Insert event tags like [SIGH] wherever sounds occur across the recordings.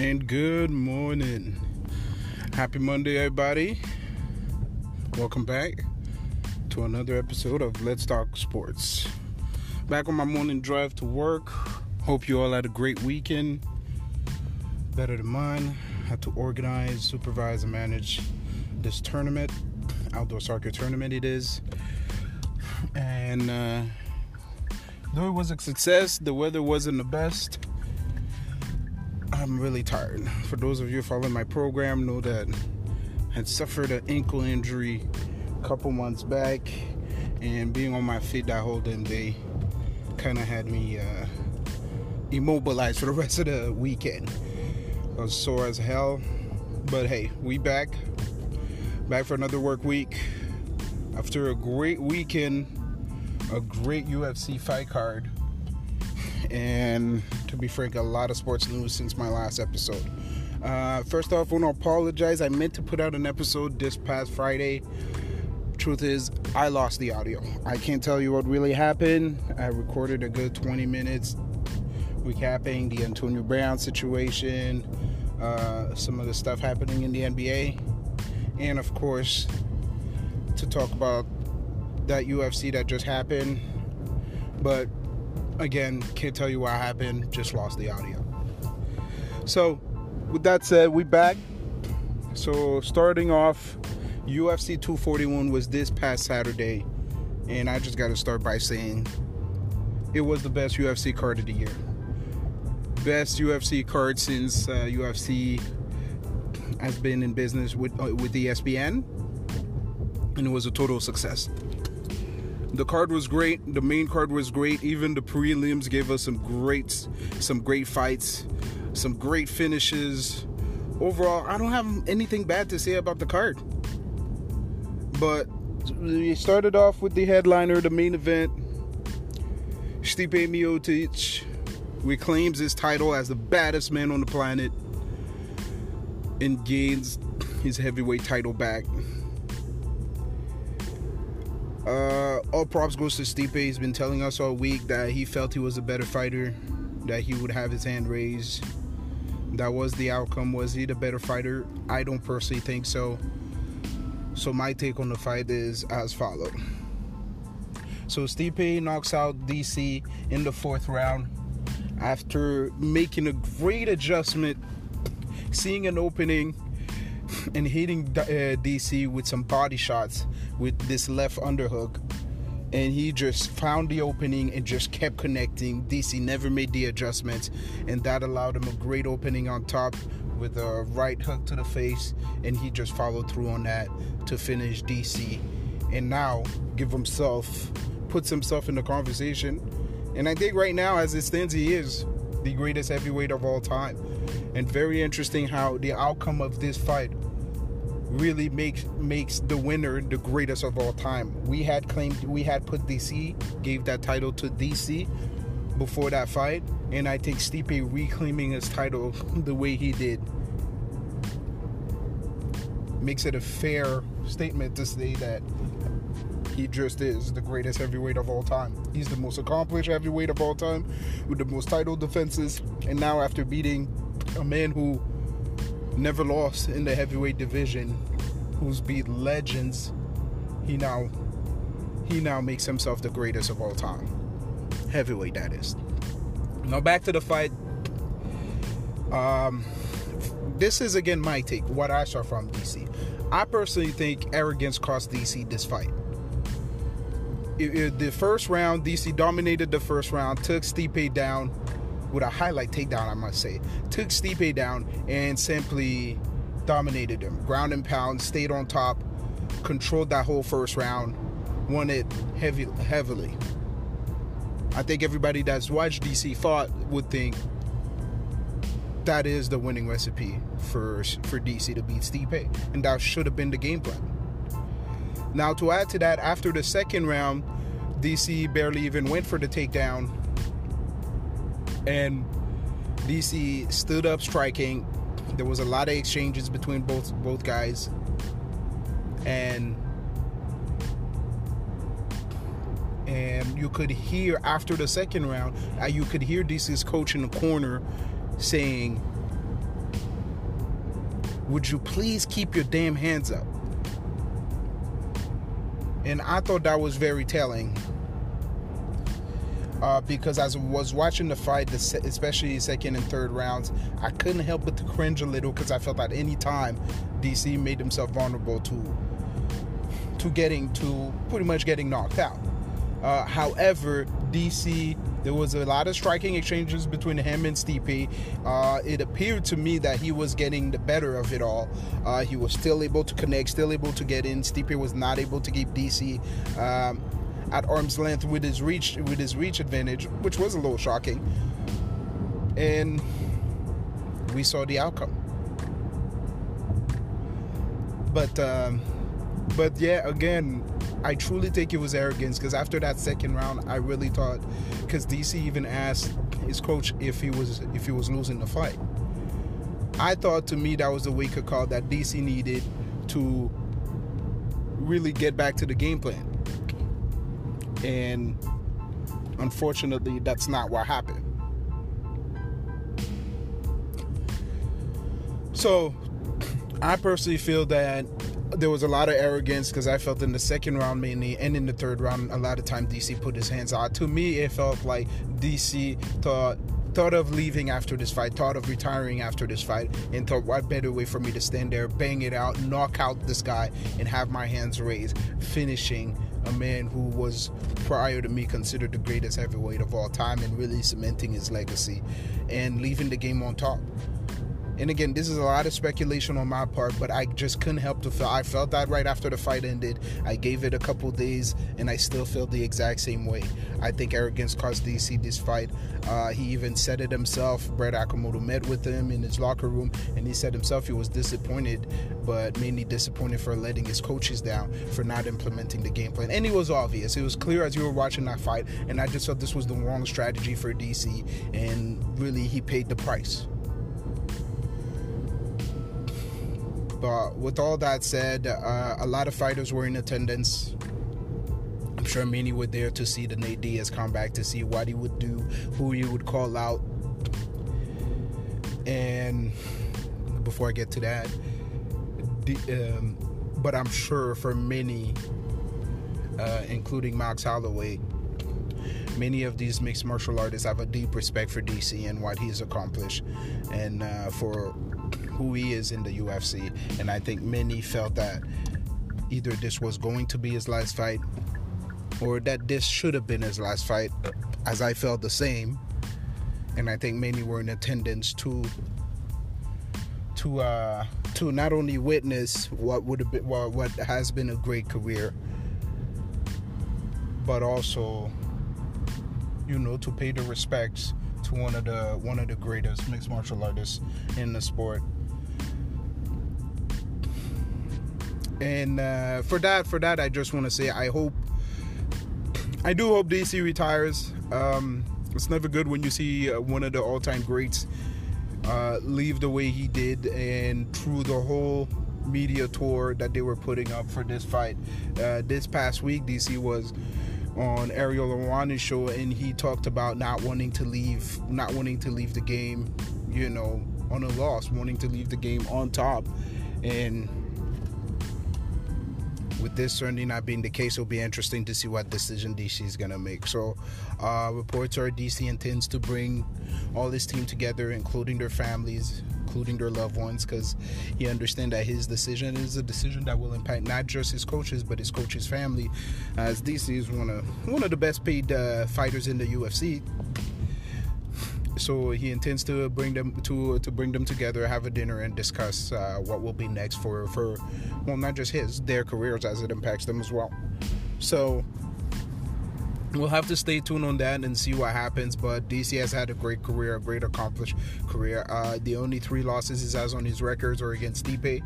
and good morning. Happy Monday, everybody. Welcome back to another episode of Let's Talk Sports. Back on my morning drive to work. Hope you all had a great weekend. Better than mine. Had to organize, supervise, and manage this tournament, outdoor soccer tournament it is. And uh, though it was a success, the weather wasn't the best. I'm really tired. For those of you following my program, know that I had suffered an ankle injury a couple months back, and being on my feet that whole damn day kind of had me uh, immobilized for the [LAUGHS] rest of the weekend. I was sore as hell, but hey, we back, back for another work week. After a great weekend, a great UFC fight card and to be frank, a lot of sports news since my last episode. Uh, first off, I want to apologize. I meant to put out an episode this past Friday. Truth is, I lost the audio. I can't tell you what really happened. I recorded a good 20 minutes recapping the Antonio Brown situation, uh, some of the stuff happening in the NBA, and of course, to talk about that UFC that just happened. But again, can't tell you what happened, just lost the audio. So, with that said, we back. So, starting off, UFC 241 was this past Saturday, and I just got to start by saying it was the best UFC card of the year. Best UFC card since uh, UFC has been in business with uh, with ESPN, and it was a total success. The card was great. The main card was great. Even the prelims gave us some great, some great fights, some great finishes. Overall, I don't have anything bad to say about the card. But we started off with the headliner, the main event. Stipe Miocic reclaims his title as the baddest man on the planet and gains his heavyweight title back. Uh, all props goes to Stipe. He's been telling us all week that he felt he was a better fighter, that he would have his hand raised. That was the outcome. Was he the better fighter? I don't personally think so. So my take on the fight is as followed. So Stipe knocks out DC in the fourth round after making a great adjustment, seeing an opening and hitting uh, DC with some body shots with this left underhook. And he just found the opening and just kept connecting. DC never made the adjustments, and that allowed him a great opening on top with a right hook to the face. And he just followed through on that to finish DC. And now give himself, puts himself in the conversation. And I think right now, as it stands, he is the greatest heavyweight of all time. And very interesting how the outcome of this fight really makes makes the winner the greatest of all time. We had claimed we had put DC, gave that title to DC before that fight, and I think Stipe reclaiming his title [LAUGHS] the way he did makes it a fair statement to say that he just is the greatest heavyweight of all time. He's the most accomplished heavyweight of all time with the most title defenses, and now after beating a man who never lost in the heavyweight division, who's beat legends, he now he now makes himself the greatest of all time. Heavyweight that is. Now back to the fight. Um this is again my take, what I saw from DC. I personally think arrogance cost DC this fight. It, it, the first round, DC dominated the first round, took Stipe down, with a highlight takedown, I must say. Took Stipe down and simply dominated him. Ground and pound, stayed on top, controlled that whole first round, won it heavy, heavily. I think everybody that's watched DC fought would think that is the winning recipe for for DC to beat Stipe, and that should have been the game plan. Now, to add to that, after the second round, DC barely even went for the takedown and DC stood up striking. There was a lot of exchanges between both both guys, and and you could hear after the second round, uh, you could hear DC's coach in the corner saying, would you please keep your damn hands up? And I thought that was very telling. Uh, because as I was watching the fight, especially second and third rounds, I couldn't help but to cringe a little because I felt at any time DC made himself vulnerable to to getting to pretty much getting knocked out. Uh, however, DC there was a lot of striking exchanges between him and Stipe. Uh, it appeared to me that he was getting the better of it all. Uh, he was still able to connect, still able to get in. Stipe was not able to keep DC um, at arm's length with his reach with his reach advantage, which was a little shocking. And we saw the outcome. But um, but yeah, again, I truly think it was arrogance because after that second round, I really thought because DC even asked his coach if he was if he was losing the fight. I thought to me that was the wake up call that DC needed to really get back to the game plan. And unfortunately, that's not what happened. So, I personally feel that there was a lot of arrogance because I felt in the second round mainly and in the third round a lot of time DC put his hands out. To me, it felt like DC thought thought of leaving after this fight, thought of retiring after this fight, and thought what better way for me to stand there, bang it out, knock out this guy, and have my hands raised, finishing a man who was prior to me considered the greatest heavyweight of all time and really cementing his legacy and leaving the game on top. And again, this is a lot of speculation on my part, but I just couldn't help to feel. I felt that right after the fight ended. I gave it a couple days, and I still feel the exact same way. I think arrogance caused DC this fight. Uh, he even said it himself. Brett Okamoto met with him in his locker room, and he said himself he was disappointed, but mainly disappointed for letting his coaches down for not implementing the game plan. And it was obvious. It was clear as you were watching that fight, and I just thought this was the wrong strategy for DC, and really he paid the price. But with all that said, uh, a lot of fighters were in attendance. I'm sure many were there to see the Nate Diaz comeback, to see what he would do, who he would call out. And before I get to that, the, um, but I'm sure for many, uh, including Max Holloway, many of these mixed martial artists have a deep respect for DC and what he's accomplished, and uh, for who he is in the UFC. And I think many felt that either this was going to be his last fight or that this should have been his last fight, as I felt the same. And I think many were in attendance to to uh, to not only witness what would have been what, what has been a great career, but also you know to pay the respects to one of the one of the greatest mixed martial artists in the sport. And uh, for that, for that, I just want to say I hope, I do hope DC retires. Um, it's never good when you see uh, one of the all-time greats uh, leave the way he did, and through the whole media tour that they were putting up for this fight. Uh, this past week, DC was on Ariel Helwani's show, and he talked about not wanting to leave, not wanting to leave the game, you know, on a loss, wanting to leave the game on top, and with this certainly not being the case, it'll be interesting to see what decision DC is going to make. So, uh, reports are DC intends to bring all his team together, including their families, including their loved ones, because he understands that his decision is a decision that will impact not just his coaches, but his coaches' family. As DC is one of one of the best paid uh, fighters in the UFC so he intends to bring them to to bring them together, have a dinner, and discuss uh, what will be next for for well, not just his, their careers as it impacts them as well. So we'll have to stay tuned on that and see what happens. But DC has had a great career, a great accomplished career. Uh, the only three losses he has on his records are against Stipe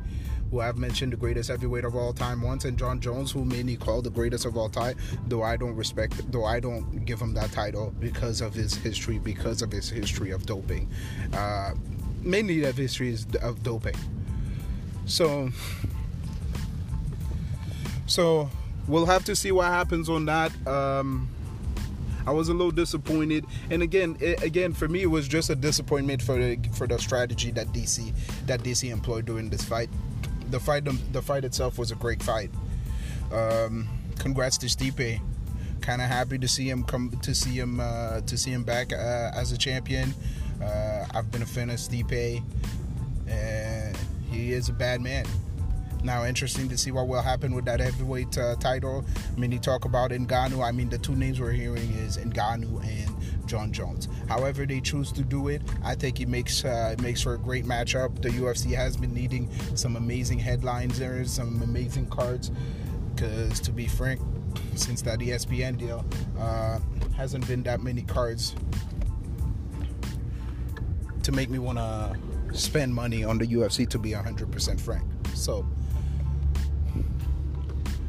who I've mentioned the greatest heavyweight of all time once, and Jon Jones, who many call the greatest of all time, though I don't respect, though I don't give him that title because of his history, because of his history of doping. Uh, mainly that history is of doping. So, so we'll have to see what happens on that. Um, I was a little disappointed. And again, it, again for me, it was just a disappointment for the for the strategy that DC that DC employed during this fight. The fight the fight itself was a great fight. Um, congrats to Stipe. Kind of happy to see him come to see him uh, to see him back uh, as a champion. Uh, I've been a fan of Stipe, and he is a bad man. Now, interesting to see what will happen with that heavyweight uh, title. I mean, you talk about Ngannou. I mean, the two names we're hearing is Ngannou and Jon Jones. However, they choose to do it, I think it makes uh, it makes for a great matchup. The UFC has been needing some amazing headlines there, some amazing cards. Because to be frank, since that ESPN deal, uh, hasn't been that many cards to make me want to spend money on the UFC. To be 100% frank, so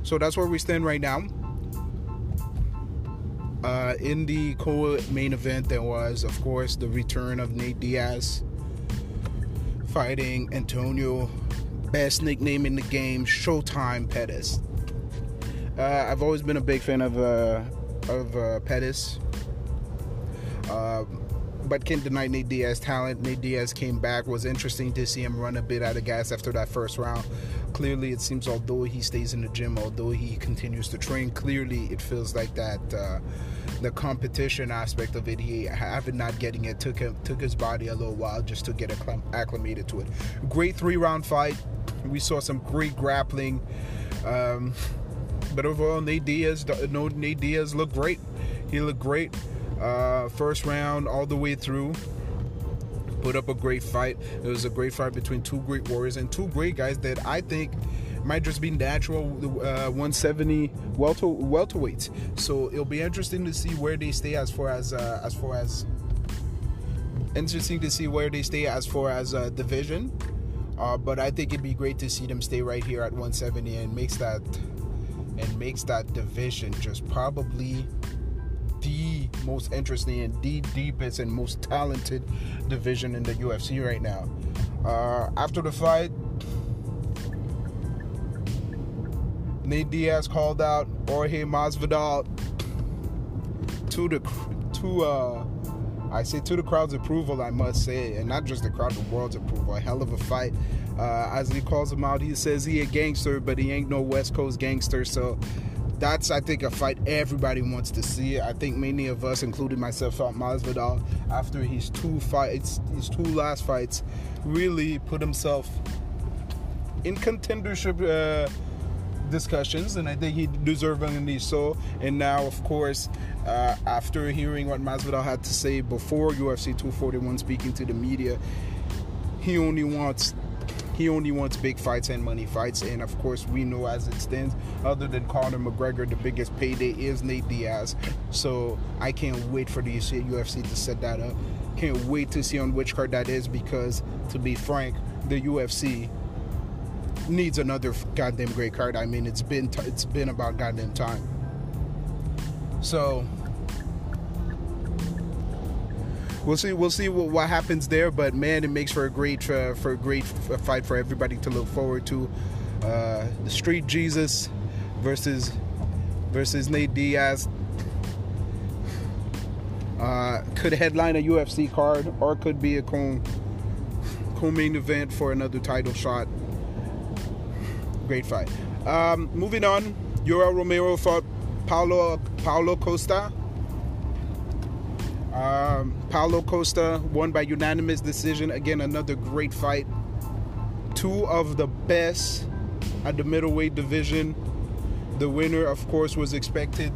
so that's where we stand right now. Uh, in the co-main event, there was, of course, the return of Nate Diaz fighting Antonio, best nickname in the game, Showtime Pettis. Uh, I've always been a big fan of uh, of uh, Pettis, uh, but can't deny Nate Diaz talent. Nate Diaz came back. Was interesting to see him run a bit out of gas after that first round clearly it seems although he stays in the gym although he continues to train clearly it feels like that uh, the competition aspect of it he having not getting it took him took his body a little while just to get acclimated to it. Great three round fight. We saw some great grappling um, but overall Nate Diaz no Nate Diaz looked great. He looked great uh, first round all the way through put up a great fight. It was a great fight between two great warriors and two great guys that I think might just be natural uh, 170 welter welterweights. So it'll be interesting to see where they stay as far as uh, as far as interesting to see where they stay as far as uh, division. Uh, but I think it'd be great to see them stay right here at 170 and makes that and makes that division just probably most interesting and the deepest and most talented division in the UFC right now. Uh, after the fight, Nate Diaz called out Jorge Masvidal to the to uh I say to the crowd's approval, I must say, and not just the crowd, the world's approval. A hell of a fight. Uh, as he calls him out, he says he a gangster, but he ain't no West Coast gangster. So that's I think a fight everybody wants to see. I think many of us, including myself, felt Masvidal after his two fights, his two last fights, really put himself in contendership uh, discussions, and I think he deservingly so. And now, of course, uh, after hearing what Masvidal had to say before UFC 241, speaking to the media, he only wants he only wants big fights and money fights. And of course, we know as it stands, other than Conor McGregor, the biggest payday is Nate Diaz. So I can't wait for the UFC to set that up. Can't wait to see on which card that is because, to be frank, the UFC needs another goddamn great card. I mean, it's been t- it's been about goddamn time. So we'll see. We'll see what, what, happens there. But man, it makes for a great uh, for a great fight for everybody to look forward to. Uh, the Street Jesus versus versus Nate Diaz. Uh, could headline a UFC card or could be a co co-main event for another title shot. Great fight. Um, moving on, Yoel Romero fought Paulo Paulo Costa. Um, Paulo Costa won by unanimous decision. Again, another great fight. Two of the best at the middleweight division. The winner, of course, was expected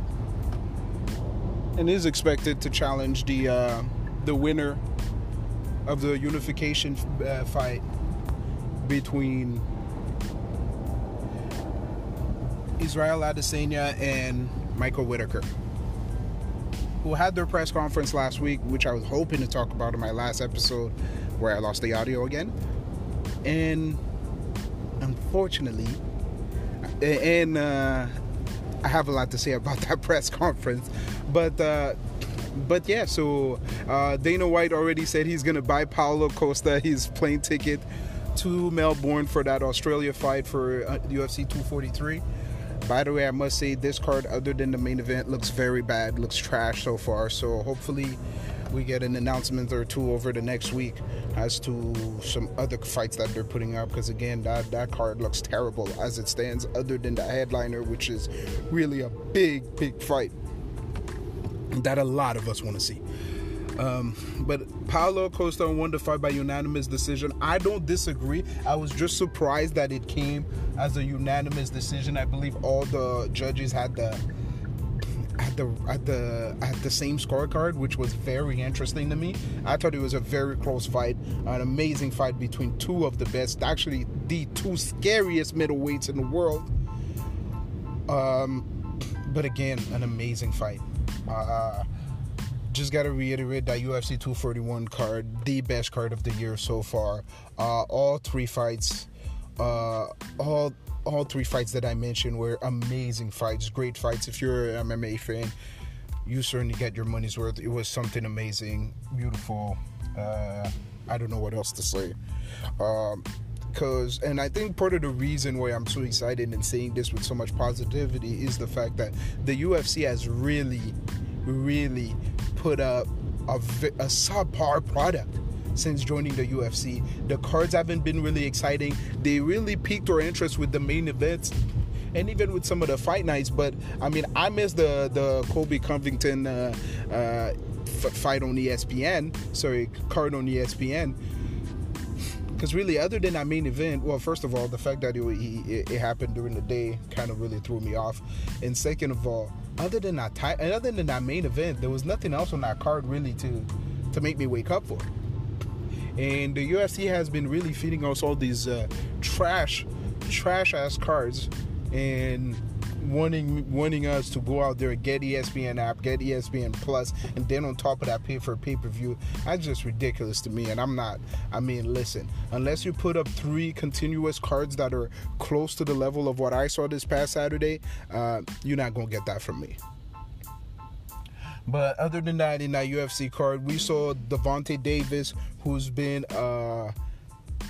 and is expected to challenge the uh, the winner of the unification uh, fight between Israel Adesanya and Michael Whittaker who had their press conference last week, which I was hoping to talk about in my last episode where I lost the audio again. And unfortunately, and uh, I have a lot to say about [LAUGHS] that press conference, but uh, but yeah, so uh, Dana White already said he's gonna buy Paulo Costa his plane ticket to Melbourne for that Australia fight for UFC uh, 243. By the way, I must say this card, other than the main event, looks very bad, looks trash so far. So hopefully, we get an announcement or two over the next week as to some other fights that they're putting up. Because again, that that card looks terrible as it stands. Other than the headliner, which is really a big, big fight that a lot of us want to see. Um, but Paulo Costa won the fight by unanimous decision. I don't disagree. I was just surprised that it came as a unanimous decision. I believe all the judges had the at the at the at the same scorecard, which was very interesting to me. I thought it was a very close fight, an amazing fight between two of the best, actually the two scariest middleweights in the world. Um, but again, an amazing fight. Uh, just got to reiterate that UFC 241 card, the best card of the year so far. Uh, all three fights, uh, all all three fights that I mentioned were amazing fights, great fights. If you're an MMA fan, you certainly get your money's worth. It was something amazing, beautiful. Uh, I don't know what else to say. Um, Cause, and I think part of the reason why I'm so excited and saying this with so much positivity is the fact that the UFC has really, really put up a, a subpar product since joining the UFC. The cards haven't been really exciting. They really piqued our interest with the main events and even with some of the fight nights. But I mean, I missed the the Colby Covington uh, uh, f- fight on ESPN. Sorry, card on ESPN. Because really, other than that main event, well, first of all, the fact that it, it, it happened during the day kind of really threw me off, and second of all, other than that, other than that main event, there was nothing else on that card really to to make me wake up for. And the UFC has been really feeding us all these uh, trash, trash ass cards, and wanting wanting us to go out there and get ESPN app, get ESPN Plus, and then on top of that pay for pay per view. That's just ridiculous to me. And I'm not. I mean, listen, unless you put up three continuous cards that are close to the level of what I saw this past Saturday, uh, you're not gonna get that from me. But other than that, in that UFC card, we saw Gervonta Davis, who's been uh,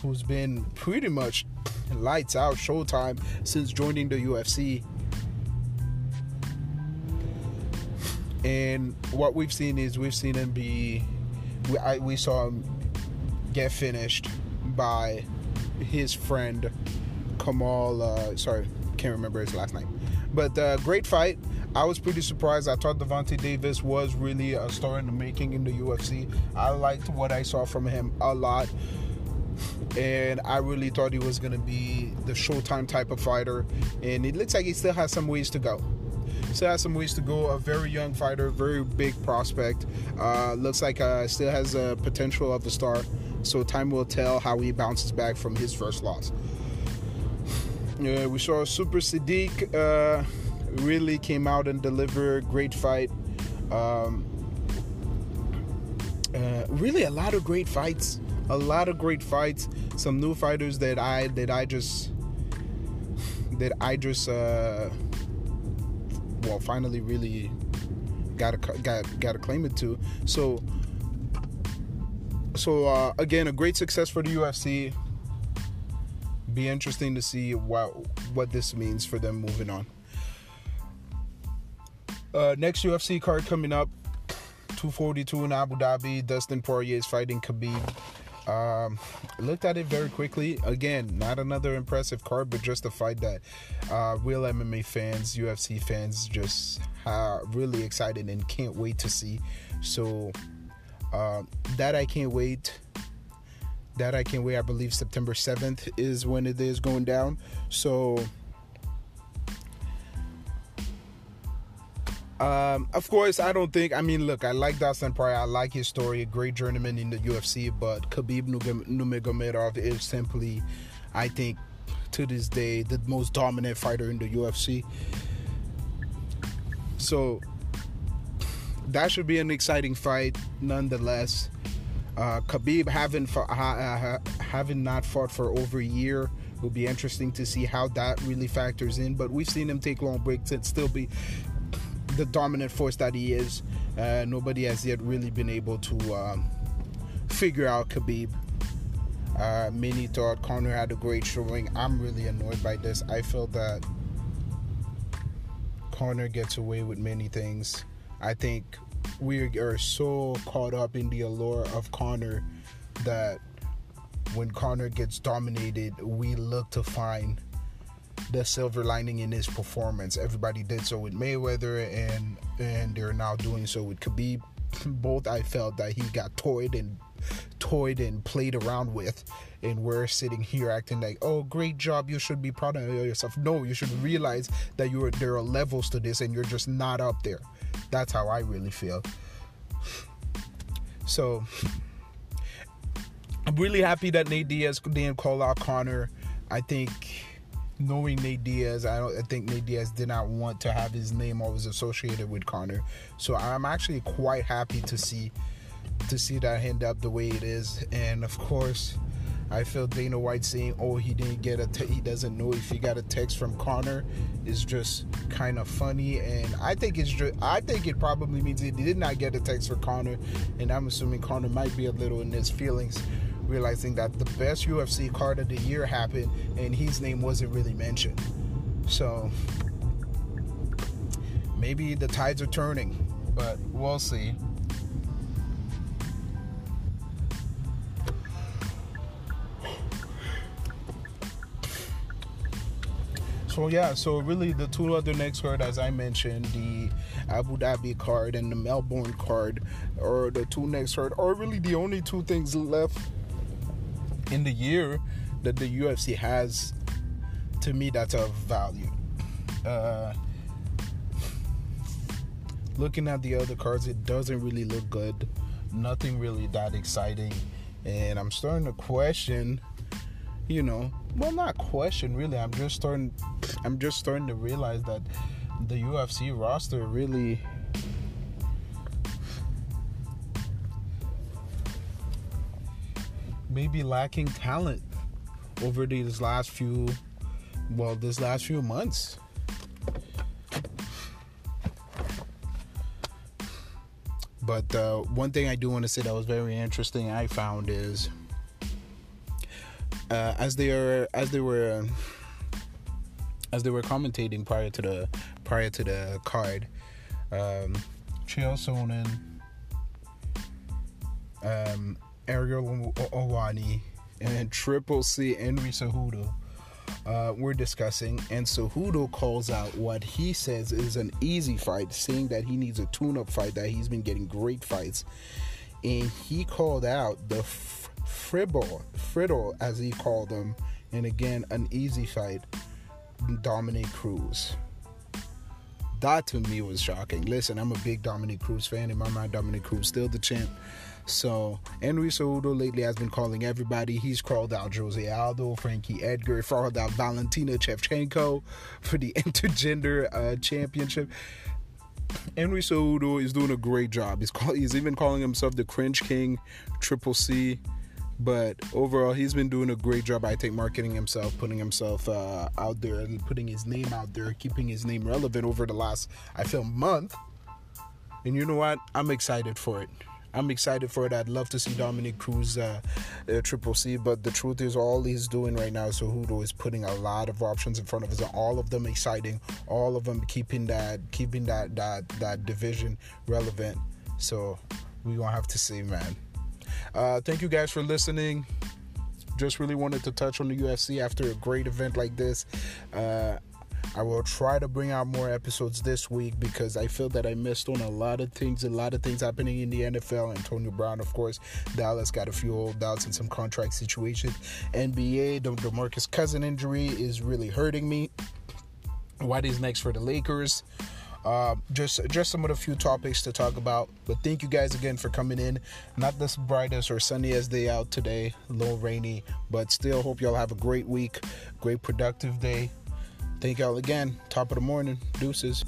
who's been pretty much lights out showtime since joining the UFC. And what we've seen is we've seen him be, we, I, we saw him get finished by his friend Kamal. Uh, sorry, can't remember his last name. But uh, great fight. I was pretty surprised. I thought Gervonta Davis was really a star in the making in the UFC. I liked what I saw from him a lot. And I really thought he was going to be the Showtime type of fighter. And it looks like he still has some ways to go. Still has some ways to go. A very young fighter, very big prospect. Uh, looks like uh, still has a potential of a star. So time will tell how he bounces back from his first loss. Yeah, we saw Super Sodiq. Uh, really came out and delivered. Great fight. Um, uh, really, a lot of great fights. A lot of great fights. Some new fighters that I that I just that I just uh, well finally really got a got got a claim it to. So so uh, again, a great success for the UFC. Be interesting to see what what this means for them moving on. Uh, next UFC card coming up 242 in Abu Dhabi. Dustin Poirier is fighting Khabib. Um, looked at it very quickly. Again, not another impressive card, but just a fight that uh, real MMA fans, UFC fans, just are really excited and can't wait to see. So uh, that I can't wait. That I can't wait. I believe September 7th is when it is going down. So Um, of course, I don't think. I mean, look, I like Dustin Poirier. I like his story. A great journeyman in the UFC. But Khabib Nurmagomedov is simply, I think, to this day, the most dominant fighter in the UFC. So that should be an exciting fight, nonetheless. Uh, Khabib having uh, having not fought for over a year will be interesting to see how that really factors in. But we've seen him take long breaks and still be the dominant force that he is. Uh, nobody has yet really been able to um, figure out Khabib. Uh, many thought Conor had a great showing. I'm really annoyed by this. I feel that Conor gets away with many things. I think we are so caught up in the allure of Conor that when Conor gets dominated, we look to find the silver lining in his performance. Everybody did so with Mayweather, and and they're now doing so with Khabib. [LAUGHS] Both I felt that he got toyed and toyed and played around with, and we're sitting here acting like, "Oh, great job! You should be proud of yourself." No, you should realize that you're there are levels to this, and you're just not up there. That's how I really feel. So I'm really happy that Nate Diaz didn't call out Conor. I think knowing Nate Diaz, I don't I think Nate Diaz did not want to have his name always associated with Conor. So I'm actually quite happy to see to see that end up the way it is. And of course, I feel Dana White saying, "Oh, he didn't get a te- he doesn't know if he got a text from Conor," is just kind of funny. And I think it's just I think it probably means he did not get a text from Conor, and I'm assuming Conor might be a little in his feelings realizing that the best UFC card of the year happened and his name wasn't really mentioned. So maybe the tides are turning, but we'll see. So yeah, so really the two other next card, as I mentioned, the Abu Dhabi card and the Melbourne card, or the two next card, are really the only two things left in the year that the UFC has, to me, that's of value. Uh, looking at the other cards, it doesn't really look good. Nothing really that exciting. And I'm starting to question, you know, well, not question really. I'm just starting, I'm just starting to realize that the UFC roster really maybe lacking talent over these last few well this last few months. But uh, one thing i do want to say that was very interesting i found is uh, as they are as they were as they were commentating prior to the prior to the card um Chael Sonnen um Ariel Helwani, and Triple C Henry Cejudo uh, we're discussing, and Cejudo calls out what he says is an easy fight, saying that he needs a tune-up fight, that he's been getting great fights, and he called out the f- fribble, friddle as he called them, and again an easy fight, Dominick Cruz. That to me was shocking. Listen, I'm a big Dominick Cruz fan. In my mind, Dominick Cruz still the champ. So Henry Cejudo lately has been calling everybody. He's called out Jose Aldo, Frankie Edgar, called out Valentina Shevchenko for the [LAUGHS] intergender uh, championship. Henry Cejudo is doing a great job. He's call, he's even calling himself the Cringe King, Triple C. But overall, he's been doing a great job. I think marketing himself, putting himself uh, out there, and putting his name out there, keeping his name relevant over the last, I feel, month. And you know what? I'm excited for it. I'm excited for it. I'd love to see Dominick Cruz uh, uh, Triple C, but the truth is, all he's doing right now, Cejudo is putting a lot of options in front of us, and all of them exciting, all of them keeping that keeping that that that division relevant. So we gonna have to see, man. Uh, thank you guys for listening. Just really wanted to touch on the UFC after a great event like this. Uh, I will try to bring out more episodes this week because I feel that I missed on a lot of things, a lot of things happening in the NFL. Antonio Brown, of course, Dallas got a few old doubts in some contract situations. NBA, the DeMarcus Cousin injury is really hurting me. What is next for the Lakers? Uh, just just some of the few topics to talk about. But thank you guys again for coming in. Not the brightest or sunniest day out today, a little rainy, but still hope y'all have a great week, great productive day. Thank y'all again. Top of the morning. Deuces.